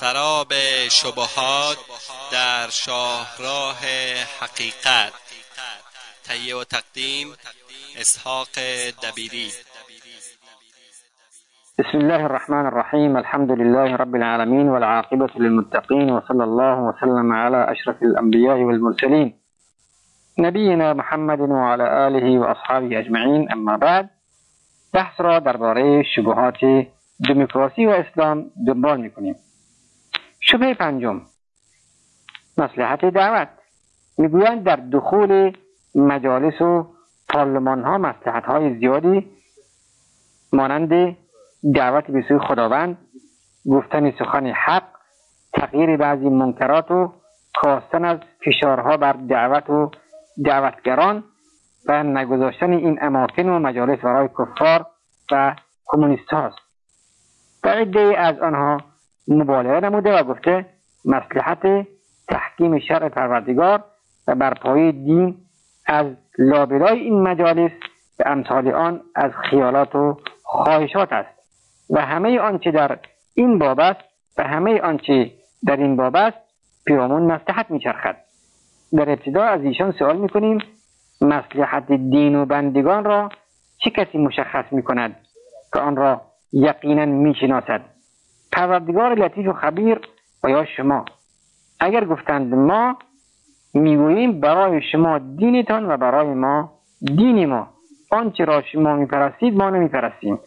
سراب شبهات در شاهراه حقیقت. تهیه و تقدیم اسحاق دبیری. بسم الله الرحمن الرحيم الحمد لله رب العالمين والعاقبة للمتقين وصلى الله وسلم على أشرف الأنبياء والمرسلين نبينا محمد وعلى آله وأصحابه أجمعين أما بعد بحث را درباره شبهات دموکراسی و اسلام دنبال می‌کنیم. شبه پنجم. مصلحت دعوت. می‌گویند در دخول مجالس و پارلمان ها مصلحت های زیادی مانند دعوت به سوی خداوند گفتن سخن حق تغییر بعضی منکرات و کاستن از فشارها بر دعوت و دعوتگران و نگذاشتن این اماکن و مجالس برای کفار و کمونیست هاست و از آنها مبالغه نموده و گفته مسلحت تحکیم شرع پروردگار و برپایی دین از لابلای این مجالس به امثال آن از خیالات و خواهشات است. و همه آنچه در این باب است و همه آنچه در این باب است پیرامون مسلحت میچرخد. در ابتدا از ایشان سوال می‌کنیم مسلحت دین و بندگان را چه کسی مشخص می‌کند که آن را یقینا می‌شناسد؟ پروردگار لطیف و خبیر و یا شما. اگر گفتند ما می‌گوییم برای شما دینتان و برای ما دین ما. آنچه را شما میپرستید ما نمیپرستیم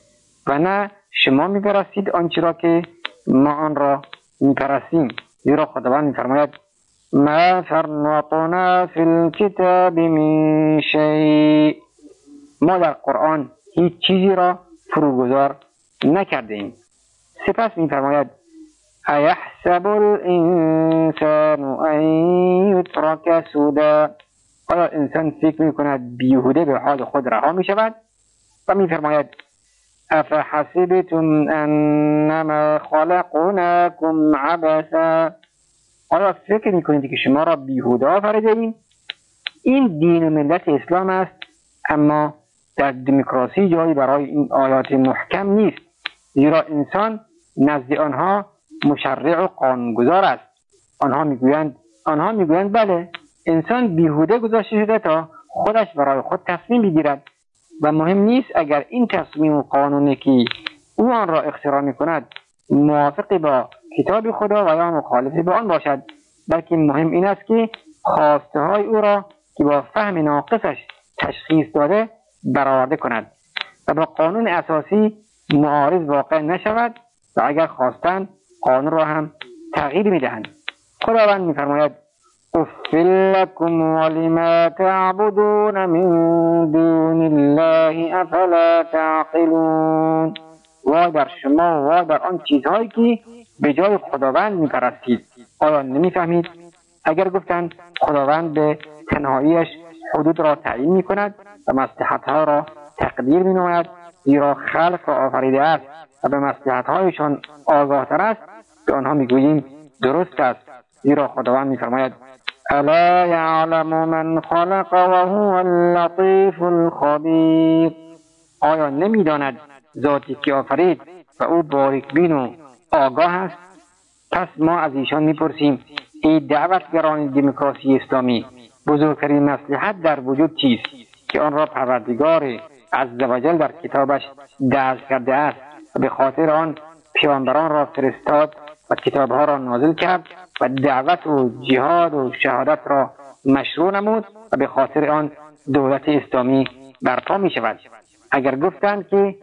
و نه شما میپرستید آنچه را که ما آن را میپرستیم. زیرا خداوند میفرماید ما فرنطنا فی الكتاب من شیء. ما در قرآن هیچ چیزی را فروگذار نکرده ایم سپس میفرماید ایحسب الانسان ان یترک سودا؟ آیا انسان فکر می‌کند بیهوده به حال خود رها می‌شود؟ و میفرماید افحسبتم انما خلقناكم عبثا؟ آیا فکر می‌کنید که شما را بیهوده آفریده ایم؟ این دین و ملت اسلام است اما در دموکراسی جایی برای این آیات محکم نیست زیرا انسان نزد آنها مشرع و قانونگذار است. آنها می‌گویند آنها می‌گویند بله انسان بیهوده گذاشته شده تا خودش برای خود تصمیم بگیرد و مهم نیست اگر این تصمیم و قانونی که او آن را اختراع می کند موافق با کتاب خدا و یا مخالف با آن باشد بلکه مهم این است که خواسته های او را که با فهم ناقصش تشخیص داده برآورده کند و با قانون اساسی معارض واقع نشود و اگر خواستند قانون را هم تغییر می‌دهند. خداوند میفرماید افل لكم ولما تعبدون من دون الله افلا تعقلون. و در شما و در آن چیزهایی که به جای خداوند میپرستید. آیا نمی‌فهمید؟ اگر گفتند خداوند به تنهاییش حدود را تعیین می کند و مصلحتها را تقدیر می نماید زیرا خلق را آفریده است و به مصلحتهایشان آگاهتر است به آنها می‌گوییم درست است. زیرا خداوند میفرماید الا یعلم من خلق وهو اللطیف الخبیر. آیا نمی‌داند ذاتی که آفرید و او باریکبین و آگاه است؟ پس ما از ایشان می‌پرسیم ای دعوتگران دموکراسی اسلامی بزرگترین مصلحت در وجود چیست که آن را پروردگار عزوجل در کتابش درج کرده است و به خاطر آن پیامبران را فرستاد و کتابها را نازل کرد و دعوت و جهاد و شهادت را مشروع نمود و به خاطر آن دولت اسلامی برپا می شود. اگر گفتند که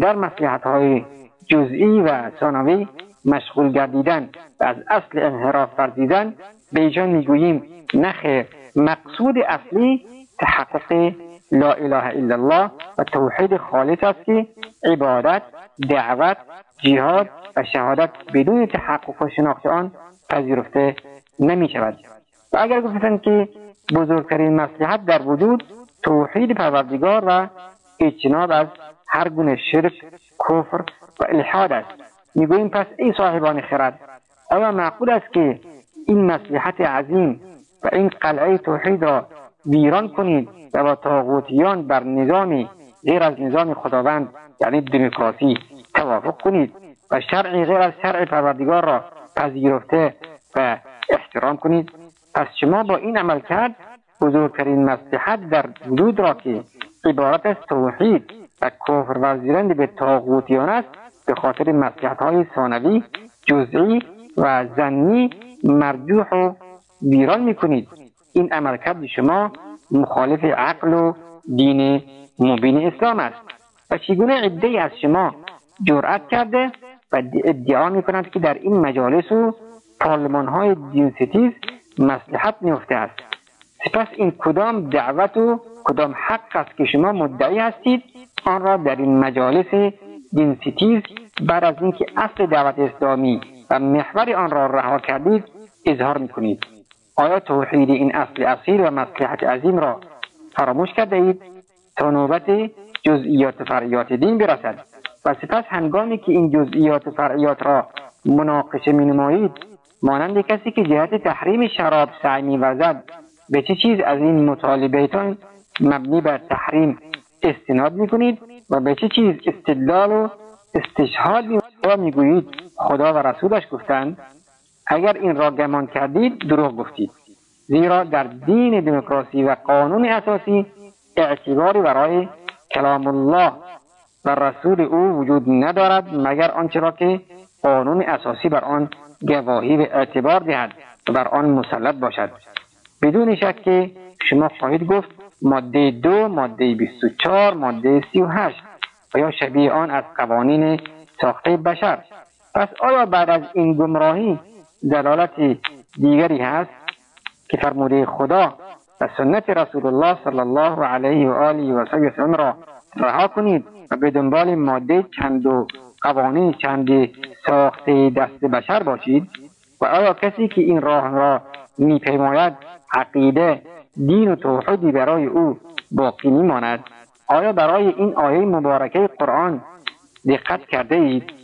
در مسلحت های جزئی و ثانوی مشغول گردیدن و از اصل انحراف ورزیدن به ایشان می‌گوییم نخیر مقصود اصلی تحقق لا اله الا الله و توحید خالص است که عبادت دعوت جهاد و شهادت بدون تحقق و شناخت آن پذیرفته نمی شود. و اگر گفتند که بزرگترین مصلحت در وجود توحید پروردگار و اجتناب از هر گونه شرک کفر و الحاد است. می‌گوییم پس ای صاحبان خرد آیا معقول است که این مصلحت عظیم و این قلعه توحید را ویران کنید و تاغوتیان بر نظامی غیر از نظام خداوند یعنی دموکراسی توافق کنید و شرعی غیر از شرع پروردگار را پذیرفته و احترام کنید. پس شما با این عمل کرد بزرگترین مصلحت در وجود را که عبارت از توحید و کفر ورزیدن به تاغوتیان است به خاطر مصلحت های ثانوی جزئی و زنی مرجوح و ویران می‌کنید. این عملکرد شما مخالف عقل و دین مبین اسلام است. و چگونه عده از شما جرأت کرده و ادعا می کند که در این مجالس و پارلمان های دینستیز مسلحت میفته است؟ سپس این کدام دعوت و کدام حق است که شما مدعی هستید آن را در این مجالس دینستیز بعد از اینکه اصل دعوت اسلامی و محور آن را رها کردید اظهار می‌کنید؟ آیا توحید این اصل اصیل و مصلحت عظیم را فراموش کرده اید تا نوبت جزئیات فرعیات دین برسد؟ و سپس هنگامی که این جزئیات فرعیات را مناقشه می نمایید مانند کسی که جهت تحریم شراب سعی می ورزد به چه چیز از این مطالبهتان مبنی بر تحریم استناد می کنید و به چه چیز استدلال و استشهاد می گویید خدا و رسولش گفتند اگر این را گمان کردید دروغ گفتید. زیرا در دین دموکراسی و قانون اساسی اعتباری برای کلام الله و رسول او وجود ندارد مگر آنچه را که قانون اساسی بر آن گواهی و اعتبار دهد و بر آن مسلط باشد. بدون شک که شما خواهید گفت ماده دو ماده 24 ماده 38 و یا شبیه آن از قوانین ساخته بشر؟ پس آیا بعد از این گمراهی دلالت دیگری هست که فرموده خدا و سنت رسول الله صلی الله علیه و آله و سلم را رها کنید و به دنبال ماده چند و قوانین چند ساخته دست بشر باشید و آیا کسی که این راه را میپیماید عقیده دین و توحیدی برای او باقی میماند؟ آیا برای این آیه مبارکه قرآن دقت کرده اید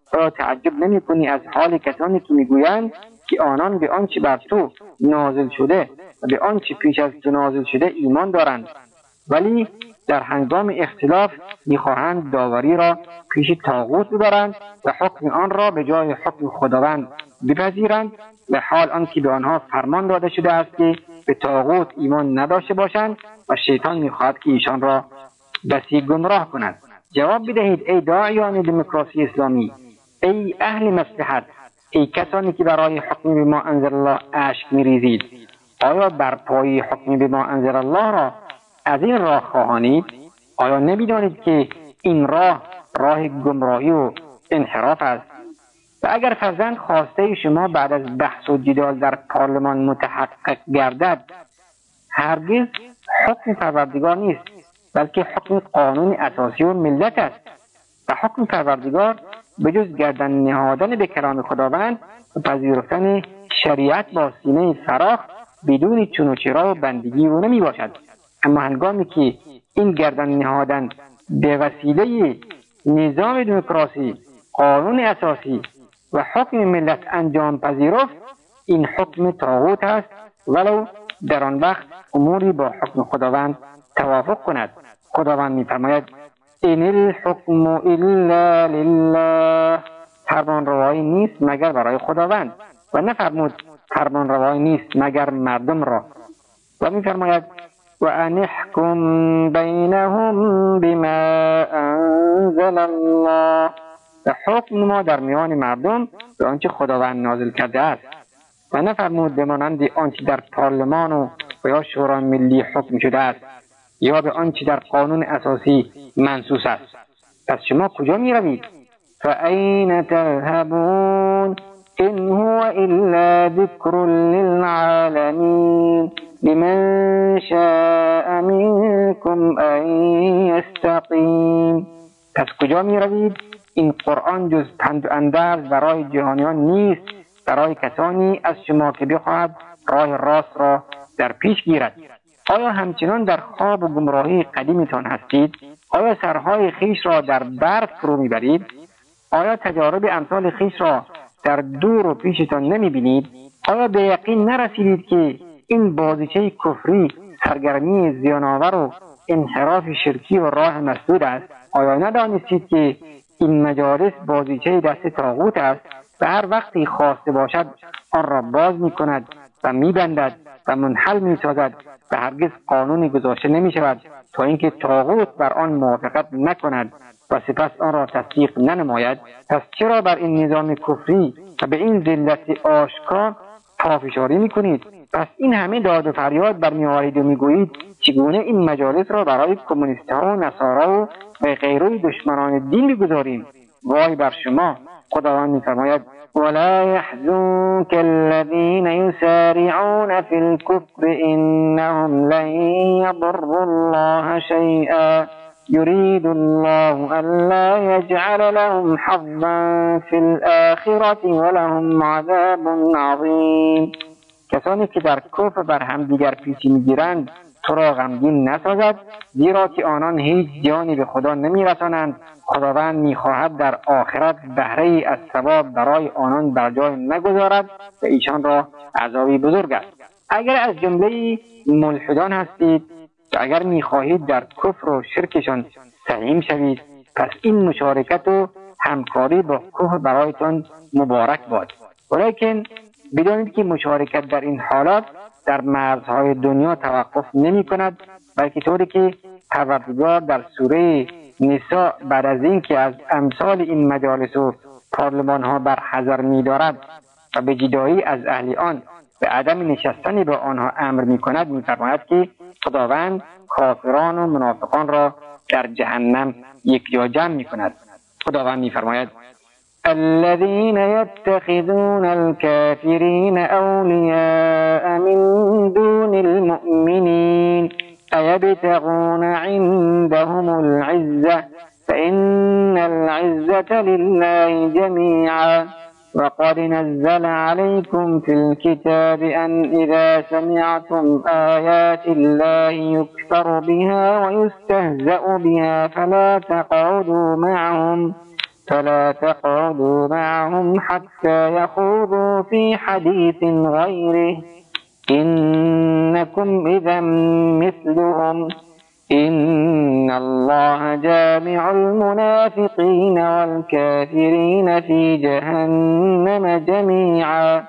آیا تعجب نمی کنی از حال کسانی که می‌گویند که آنان به آنچه بر تو نازل شده و به آنچه پیش از تو نازل شده ایمان دارند. ولی در هنگام اختلاف می‌خواهند داوری را پیش تاغوت ببرند و حکم آن را به جای حکم خداوند بپذیرند به حال آنکه به آنها فرمان داده شده است که به تاغوت ایمان نداشته باشند و شیطان می‌خواهد که ایشان را بسی گمراه کند. جواب بدهید ای داعیان دموکراسی اسلامی ای اهل مسلحت ای کسانی که برای حکم به ما انزل الله اشک میریزید. آیا بر پای حکم به ما انزل الله را از این راه خواهانید؟ آیا نمی‌دانید که این راه راه گمراهی و انحراف است؟ و اگر فرزند خواسته شما بعد از بحث و جدال در پارلمان متحقق گردد هرگز حکم پروردگار نیست بلکه حکم قانون اساسی و ملت است. و حکم پروردگار به جز گردن نهادن به کلام خداوند و پذیرفتن شریعت با سینه فراخ بدون چون و چرا و بندگی او نمی باشد اما هنگامی که این گردن نهادن به وسیله نظام دموکراسی قانون اساسی و حکم ملت انجام پذیرفت این حکم تاغوت است ولو در آن وقت اموری با حکم خداوند توافق کند. خداوند میفرماید این الحکم الا لله. فرمان روایی نیست مگر برای خداوند. و نفرمود فرمان روایی نیست مگر مردم را. و میفرماید و ان احکم بینهم بما انزل الله. و حکم ما در میان مردم به آنچه خداوند نازل کرده است. و نفرمود بمانند آنچه در پارلمان و یا شورای ملی حکم شده است. یا به آنچه در قانون اساسی منصوص است. پس شما کجا می روید فأین تذهبون إن هو إلا ذكر للعالمين لمن شاء منكم أن يستقيم. پس کجا می روید این قرآن جز پند اندرز برای جهانیان نیست. برای کسانی از شما که بخواهد راه راست را در پیش گیرد. آیا همچنان در خواب و گمراهی قدیمتان هستید. آیا سرهای خیش را در برف فرو می‌برید؟ آیا تجارب امثال خیش را در دور و پیشتان نمی‌بینید؟ آیا به یقین نرسیدید که این بازیچه کفری سرگرمی زیانآور و انحراف شرکی و راه مسدود است؟ آیا ندانستید که این مجالس بازیچه دست تاغوت است و هر وقتی خواسته باشد آن را باز می کند و میبندد؟ و منحل می سازد و هرگز قانونی گذاشته نمی شود تا اینکه تاغوت بر آن موافقت نکند و سپس آن را تصدیق ننماید. پس چرا بر این نظام کفری و به این ذلت آشکار پافشاری می‌کنید پس این همه داد و فریاد برمیآورید و می‌گویید چگونه این مجالس را برای کمونیستها و نصارا و غیره دشمنان دین بگذاریم وای بر شما. خداوند میفرماید ولا يحزنك الذين يسارعون في الكفر إنهم لن يضروا الله شيئا يريد الله ألا يجعل لهم حظا في الآخرة ولهم عذاب عظيم. کسانی که در کفر بر همدیگر پیشی تو را غمگین نسازد زیرا که آنان هیچ جانی به خدا نمیرسانند. خداوند می‌خواهد در آخرت بهره ای از ثواب برای آنان بر جای نگذارد و ایشان را عذابی بزرگ است. اگر از جمله ملحدان هستید و اگر می‌خواهید در کفر و شرکشان سعیم شوید پس این مشارکت و همکاری با کفر برایتان مبارک باد. ولیکن بدانید که مشارکت در این حالات در مرزهای دنیا توقف نمی کند بلکه طوری که پروردگار در سوره نسا بعد از اینکه از امثال این مجالس و پارلمان ها بر حذر می دارد و به جدایی از اهل آن به عدم نشستن با آنها امر می کند می فرماید که خداوند کافران و منافقان را در جهنم یک جا جمع می کند. خداوند می فرماید الذين يتخذون الكافرين أولياء من دون المؤمنين أيبتغون عندهم العزة؟ فإن العزة لله جميعا. وقد نزل عليكم في الكتاب أن إذا سمعتم آيات الله يكفر بها ويستهزأ بها فلا تقعدوا معهم. فلا تقعدوا معهم حتى يخوضوا في حديث غيره. إنكم إذا مثلهم. إن الله جامع المنافقين والكافرين في جهنم جميعا.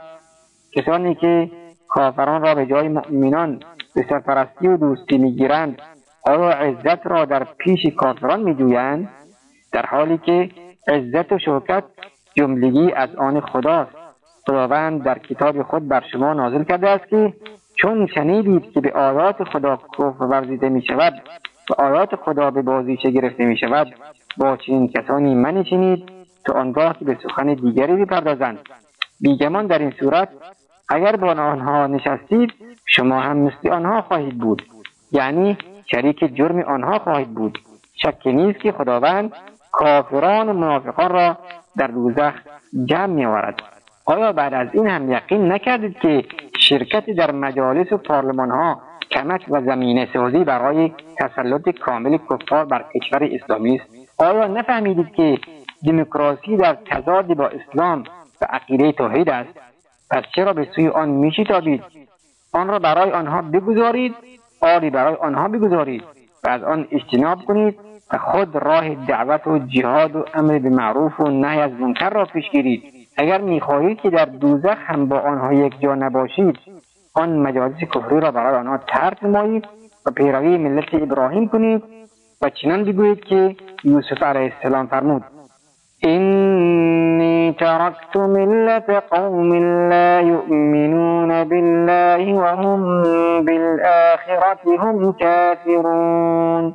کسانی که کافران را به جای مؤمنان به سرپرستی و دوستی می‌گیرند آیا عزت را در پیش کافران میجویند؟ در حالی که عزت و شوکت جملگی از آن خداست خداوند در کتاب خود بر شما نازل کرده است که چون شنیدید که به آیات خدا کفر ورزیده می شود و آیات خدا به بازیچه گرفته می شود با چنین کسانی منشینید تا آنگاه که به سخن دیگری بپردازند بیگمان در این صورت اگر با آنها نشستید شما هم مثل آنها خواهید بود. یعنی شریک جرم آنها خواهید بود. شک نیست که خداوند کافران و منافقان را در دوزخ جمع می آورد آیا بعد از این هم یقین نکردید که شرکت در مجالس و پارلمان ها کمک و زمینه سازی برای تسلط کامل کفار بر کشور اسلامی است؟ آیا نفهمیدید که دموکراسی در تضاد با اسلام و عقیده توحید است؟ پس چرا به سوی آن میشتابید آن را برای آنها بگذارید آری برای آنها بگذارید و از آن اجتناب کنید. خود راه دعوت و جهاد و امر به معروف و نهی از منکر را پیش گیرید. اگر می‌خواهید که در دوزخ هم با آنها یک جا نباشید آن مجالس کفری را برای آنها ترک نمایید و پیروی ملت ابراهیم کنید و چنان بگویید که یوسف علیه السلام فرمود إني تركت ملة قوم لا يؤمنون بالله وهم بالآخرة هم كافرون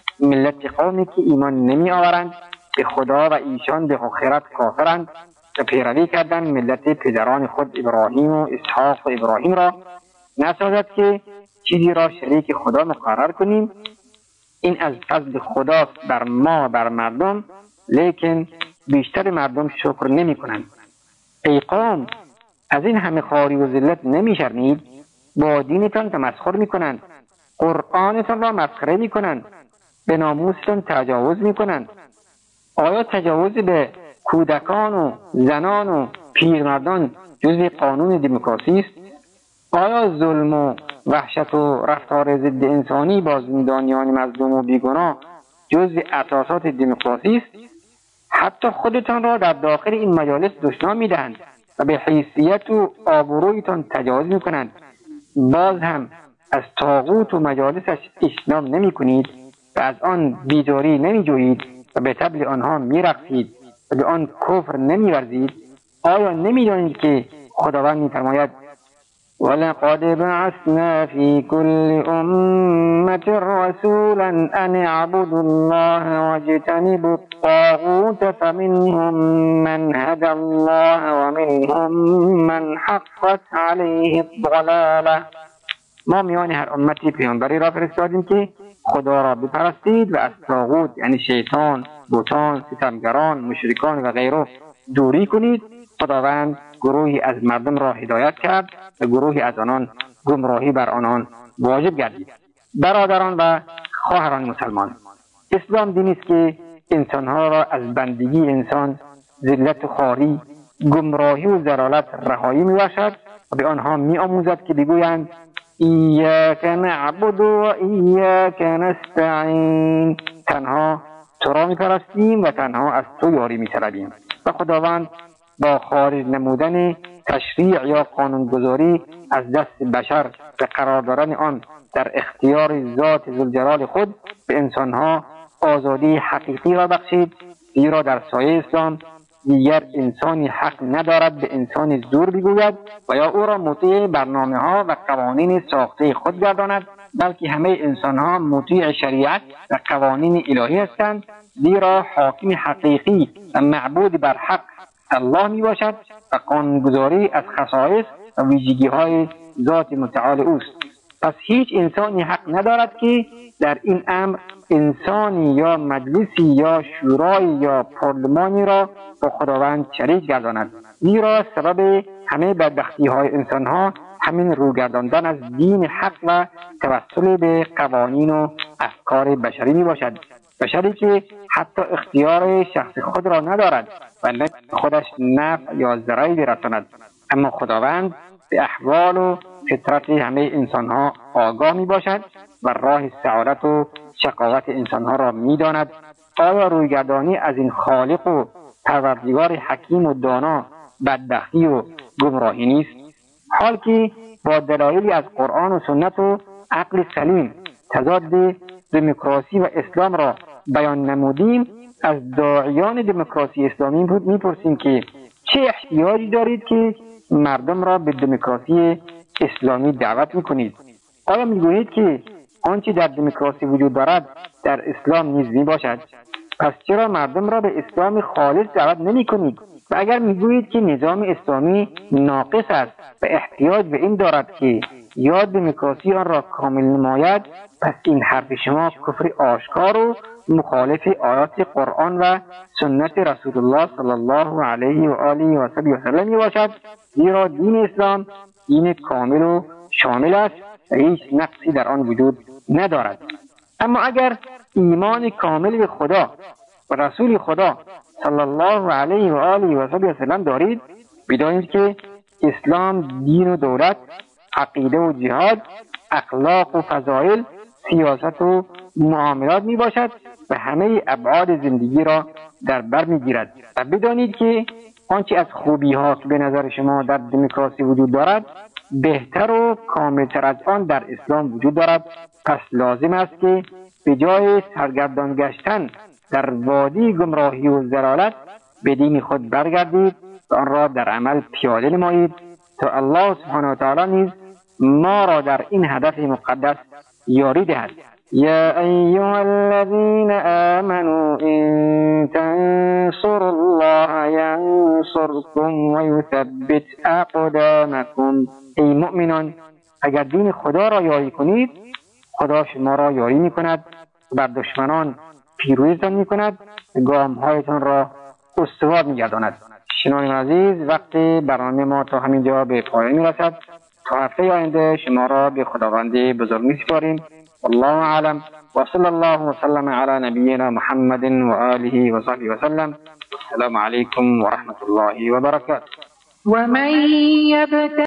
ملت قومی که ایمان نمی آورند به خدا و ایشان به آخرت کافرند و پیروی کردن ملت پدران خود ابراهیم و اسحاق و ابراهیم را. نسازد که چیزی را شریک خدا مقرر کنیم. این از فضل خدا بر ما بر مردم لیکن بیشتر مردم شکر نمی کنند ای قوم از این همه خاری و ذلت نمی شرمید با دینتان تمسخر می کنند قرآنتان را مسخره می کنند به ناموستان تجاوز می کنند آیا تجاوز به کودکان و زنان و پیرمردان جزء قانون دموکراسی است؟ آیا ظلم و وحشت و رفتار ضد انسانی با زندانیان مظلوم و بیگناه جزء اساسات دموکراسی است؟ حتی خودتان را در داخل این مجالس دشنام می‌دهند و به حیثیت و آبرویتان تجاوز می‌کنند. باز هم از تاغوت و مجالسش اجتناب نمی کنید و از آن بیداری نمی جویید و به تبل آنها می رقصید و به آن کفر نمی ورزید آیا نمی دانید که خداوند می فرماید ولقد بعثنا في كل أمة رسولا أن اعبدوا الله واجتنبوا الطاغوت فمنهم من هدى الله ومنهم من حقت عليه الضلاله. ما میان هر امتی پیامبری را فرستادیم که خدا را بپرستید و از تاغوت یعنی شیطان بوتان ستمگران مشرکان و غیره دوری کنید. خداوند گروهی از مردم را هدایت کرد و گروهی از آنان گمراهی بر آنان واجب گردید. برادران و خواهران مسلمان اسلام دینی است که انسانها را از بندگی انسان ذلت و خاری گمراهی و ضلالت رهایی میبخشد و به آنها میآموزد که بگویند ایاک نعبد و ایاک نستعین تنها تو را میپرستیم و تنها از تو یاری میطلبیم. و خداوند با خارج نمودن تشریع یا قانونگذاری از دست بشر به قرار دادن آن در اختیار ذات زلجلال خود به انسانها آزادی حقیقی را بخشید زیرا در سایه اسلام دیگر انسانی حق ندارد به انسانی زور بگوید و یا او را مطیع برنامه ها و قوانین ساخته خود گرداند بلکه همه انسان ها مطیع شریعت و قوانین الهی هستند زیرا حاکم حقیقی و معبود بر حق الله می باشد و قانونگذاری از خصایص و ویژگی های ذات متعال اوست. پس هیچ انسانی حق ندارد که در این امر انسانی یا مجلسی یا شورای یا پارلمانی را با خداوند شریک گرداند. زیرا سبب همه بدبختی های انسان ها همین روگرداندن از دین حق و توسل به قوانین و افکار بشری می باشد بشری که حتی اختیار شخص خود را ندارد و خودش نفع یا ضرری برساند اما خداوند به احوال و فطرت همه انسانها آگاه می باشد و راه سعادت و شقاوت انسانها را می‌داند. آیا رویگردانی از این خالق و پروردگار حکیم و دانا بدبختی و گمراهی نیست؟ حال که با دلایلی از قرآن و سنت و عقل سلیم تضاد دموکراسی و اسلام را بیان نمودیم از داعیان دموکراسی اسلامی بود می‌پرسیم که چه احتیاجی دارید که مردم را به دموکراسی اسلامی دعوت می‌کنید. آیا می‌گویید که آنچه در دموکراسی وجود دارد در اسلام نیز می باشد پس چرا مردم را به اسلام خالص دعوت نمی کنید و اگر می‌گویید که نظام اسلامی ناقص است و احتیاج به این دارد که یا دموکراسی آن را کامل نماید پس این حرف شما کفر آشکار و مخالف آیات قرآن و سنت رسول الله صلی الله علیه و آله و سلم می باشد زیرا دین اسلام دین کامل و شامل است و هیچ نقصی در آن وجود ندارد. اما اگر ایمان کامل به خدا و رسول خدا صلی الله علیه و آله و وسلم دارید بدانید که اسلام دین و دولت عقیده و جهاد اخلاق و فضایل سیاست و معاملات می باشد و همه ابعاد زندگی را در بر می گیرد و بدانید که آنچه از خوبی ها که به نظر شما در دموکراسی وجود دارد بهتر و کاملتر از آن در اسلام وجود دارد. پس لازم است که به جای سرگردان گشتن در وادی گمراهی و زلالت به دین خود برگردید و آن را در عمل پیاده نمایید تا الله سبحانه و تعالی نیز ما را در این هدف مقدس یاری دهد. یا ایها الذین آمنوا ان تنصروا الله ینصركم و یثبت اقدامکم ای مؤمنان اگر دین خدا را یاری کنید خدا شما را یاری می کند بر دشمنان پیروزتان می کند گامهایتان را استوار می گرداند عزیز وقتی برنامه ما تا همینجا به پایان می تا هفته آینده شما را به خداوند بزرگ می سپاریم والله أعلم. وصلى الله وسلم على نبينا محمد وآله وصحبه وسلم. السلام عليكم ورحمة الله وبركاته. ومن يبتغ